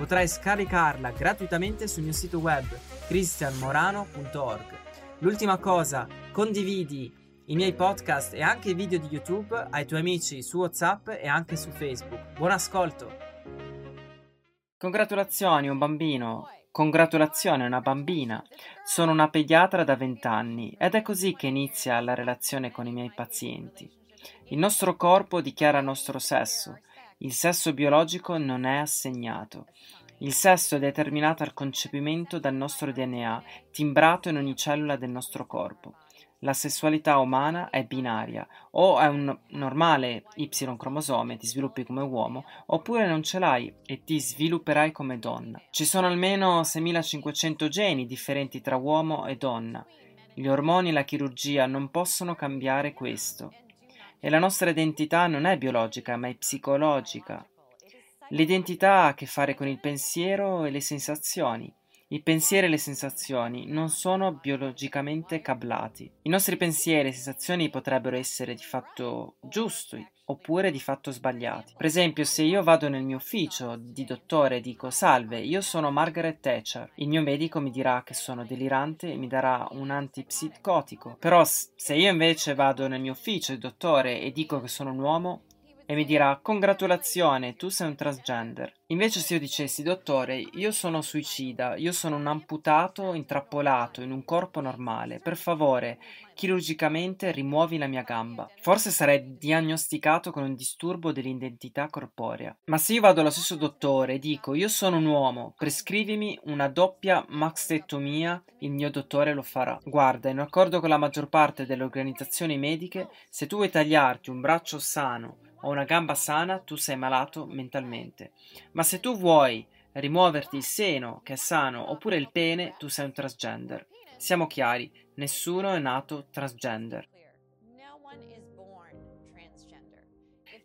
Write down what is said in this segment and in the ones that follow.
Potrai scaricarla gratuitamente sul mio sito web cristianmorano.org. L'ultima cosa, condividi i miei podcast e anche i video di YouTube ai tuoi amici su WhatsApp e anche su Facebook. Buon ascolto! Congratulazioni, un bambino! Congratulazioni, una bambina! Sono una pediatra da vent'anni ed è così che inizia la relazione con i miei pazienti. Il nostro corpo dichiara il nostro sesso. Il sesso biologico non è assegnato. Il sesso è determinato al concepimento dal nostro DNA, timbrato in ogni cellula del nostro corpo. La sessualità umana è binaria, o è un normale Y-cromosome, ti sviluppi come uomo, oppure non ce l'hai e ti svilupperai come donna. Ci sono almeno 6500 geni differenti tra uomo e donna. Gli ormoni e la chirurgia non possono cambiare questo. E la nostra identità non è biologica, ma è psicologica. L'identità ha a che fare con il pensiero e le sensazioni. I pensieri e le sensazioni non sono biologicamente cablati. I nostri pensieri e sensazioni potrebbero essere di fatto giusti oppure di fatto sbagliati. Per esempio, se io vado nel mio ufficio di dottore e dico salve, io sono Margaret Thatcher, il mio medico mi dirà che sono delirante e mi darà un antipsicotico. Però se io invece vado nel mio ufficio di dottore e dico che sono un uomo, e mi dirà congratulazione, tu sei un transgender. Invece se io dicessi dottore, io sono suicida, io sono un amputato intrappolato in un corpo normale, per favore, chirurgicamente rimuovi la mia gamba. Forse sarei diagnosticato con un disturbo dell'identità corporea. Ma se io vado allo stesso dottore e dico io sono un uomo, prescrivimi una doppia mastectomia, il mio dottore lo farà. Guarda, in accordo con la maggior parte delle organizzazioni mediche, se tu vuoi tagliarti un braccio sano o una gamba sana, tu sei malato mentalmente. Ma se tu vuoi rimuoverti il seno, che è sano, oppure il pene, tu sei un transgender. Siamo chiari, nessuno è nato transgender.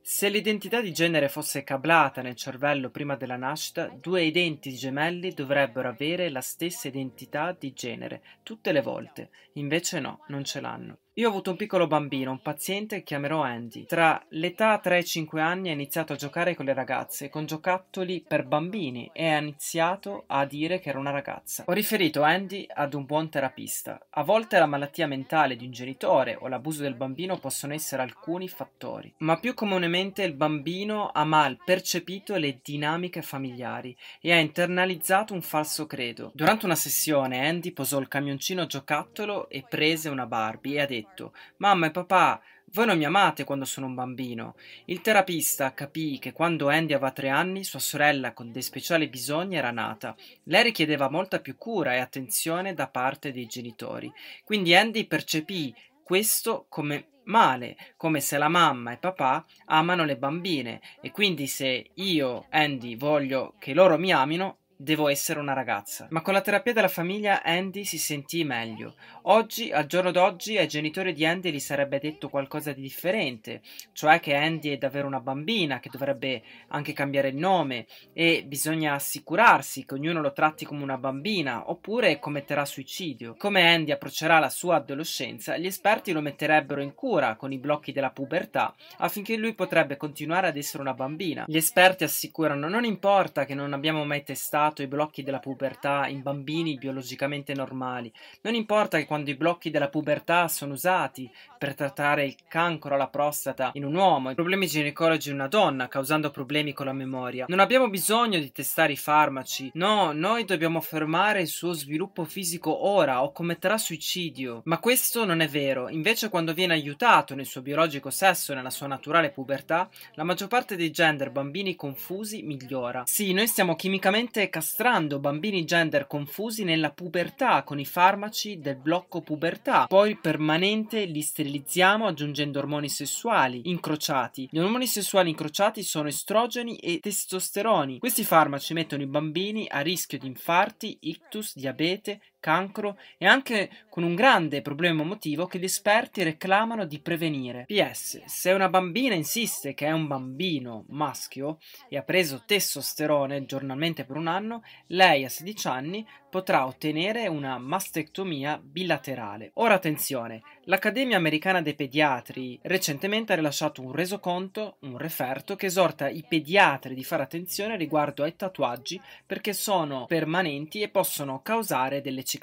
Se l'identità di genere fosse cablata nel cervello prima della nascita, due identici gemelli dovrebbero avere la stessa identità di genere tutte le volte, invece no, non ce l'hanno. Io ho avuto un piccolo bambino, un paziente che chiamerò Andy. Tra l'età 3 e 5 anni ha iniziato a giocare con le ragazze, con giocattoli per bambini e ha iniziato a dire che era una ragazza. Ho riferito Andy ad un buon terapista. A volte la malattia mentale di un genitore o l'abuso del bambino possono essere alcuni fattori, ma più comunemente il bambino ha mal percepito le dinamiche familiari e ha internalizzato un falso credo. Durante una sessione Andy posò il camioncino giocattolo e prese una Barbie e ha detto detto Mamma e papà, voi non mi amate quando sono un bambino. Il terapista capì che quando Andy aveva tre anni sua sorella con dei speciali bisogni era nata. Lei richiedeva molta più cura e attenzione da parte dei genitori. Quindi Andy percepì questo come male, come se la mamma e papà amano le bambine e quindi se io, Andy, voglio che loro mi amino, Devo essere una ragazza. Ma con la terapia della famiglia Andy si sentì meglio. Oggi, al giorno d'oggi, ai genitori di Andy gli sarebbe detto qualcosa di differente, cioè che Andy è davvero una bambina, che dovrebbe anche cambiare il nome e bisogna assicurarsi che ognuno lo tratti come una bambina, oppure commetterà suicidio. Come Andy approccerà la sua adolescenza, gli esperti lo metterebbero in cura con i blocchi della pubertà, affinché lui potrebbe continuare ad essere una bambina. Gli esperti assicurano non importa che non abbiamo mai testato superato i blocchi della pubertà in bambini biologicamente normali. Non importa che quando i blocchi della pubertà sono usati per trattare il cancro alla prostata in un uomo, i problemi ginecologi in una donna, causando problemi con la memoria. Non abbiamo bisogno di testare i farmaci. No, noi dobbiamo fermare il suo sviluppo fisico ora o commetterà suicidio. Ma questo non è vero. Invece quando viene aiutato nel suo biologico sesso e nella sua naturale pubertà, la maggior parte dei gender bambini confusi migliora. Sì, noi stiamo chimicamente castrando bambini gender confusi nella pubertà con i farmaci del blocco pubertà. Poi permanente li sterilizziamo aggiungendo ormoni sessuali incrociati. Gli ormoni sessuali incrociati sono estrogeni e testosteroni. Questi farmaci mettono i bambini a rischio di infarti, ictus, diabete, cancro e anche con un grande problema emotivo che gli esperti reclamano di prevenire. PS, se una bambina insiste che è un bambino maschio e ha preso testosterone giornalmente per un anno, lei a 16 anni potrà ottenere una mastectomia bilaterale. Ora attenzione, l'Accademia Americana dei Pediatri recentemente ha rilasciato un resoconto, un referto, che esorta i pediatri di fare attenzione riguardo ai tatuaggi perché sono permanenti e possono causare delle cicatrici.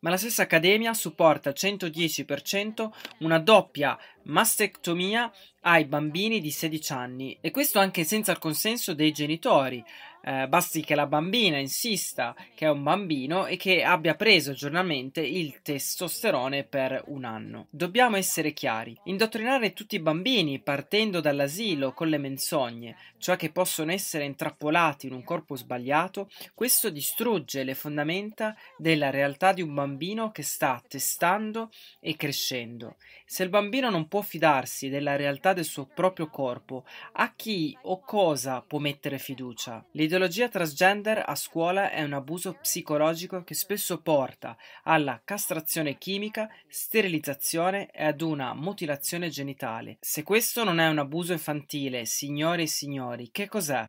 Ma la stessa Accademia supporta al 110% una doppia mastectomia ai bambini di 16 anni e questo anche senza il consenso dei genitori eh, basti che la bambina insista che è un bambino e che abbia preso giornalmente il testosterone per un anno. Dobbiamo essere chiari, indottrinare tutti i bambini partendo dall'asilo con le menzogne, cioè che possono essere intrappolati in un corpo sbagliato, questo distrugge le fondamenta della realtà di un bambino che sta testando e crescendo. Se il bambino non può fidarsi della realtà del suo proprio corpo, a chi o cosa può mettere fiducia? L'ideologia transgender a scuola è un abuso psicologico che spesso porta alla castrazione chimica, sterilizzazione e ad una mutilazione genitale. Se questo non è un abuso infantile, signori e signori, che cos'è?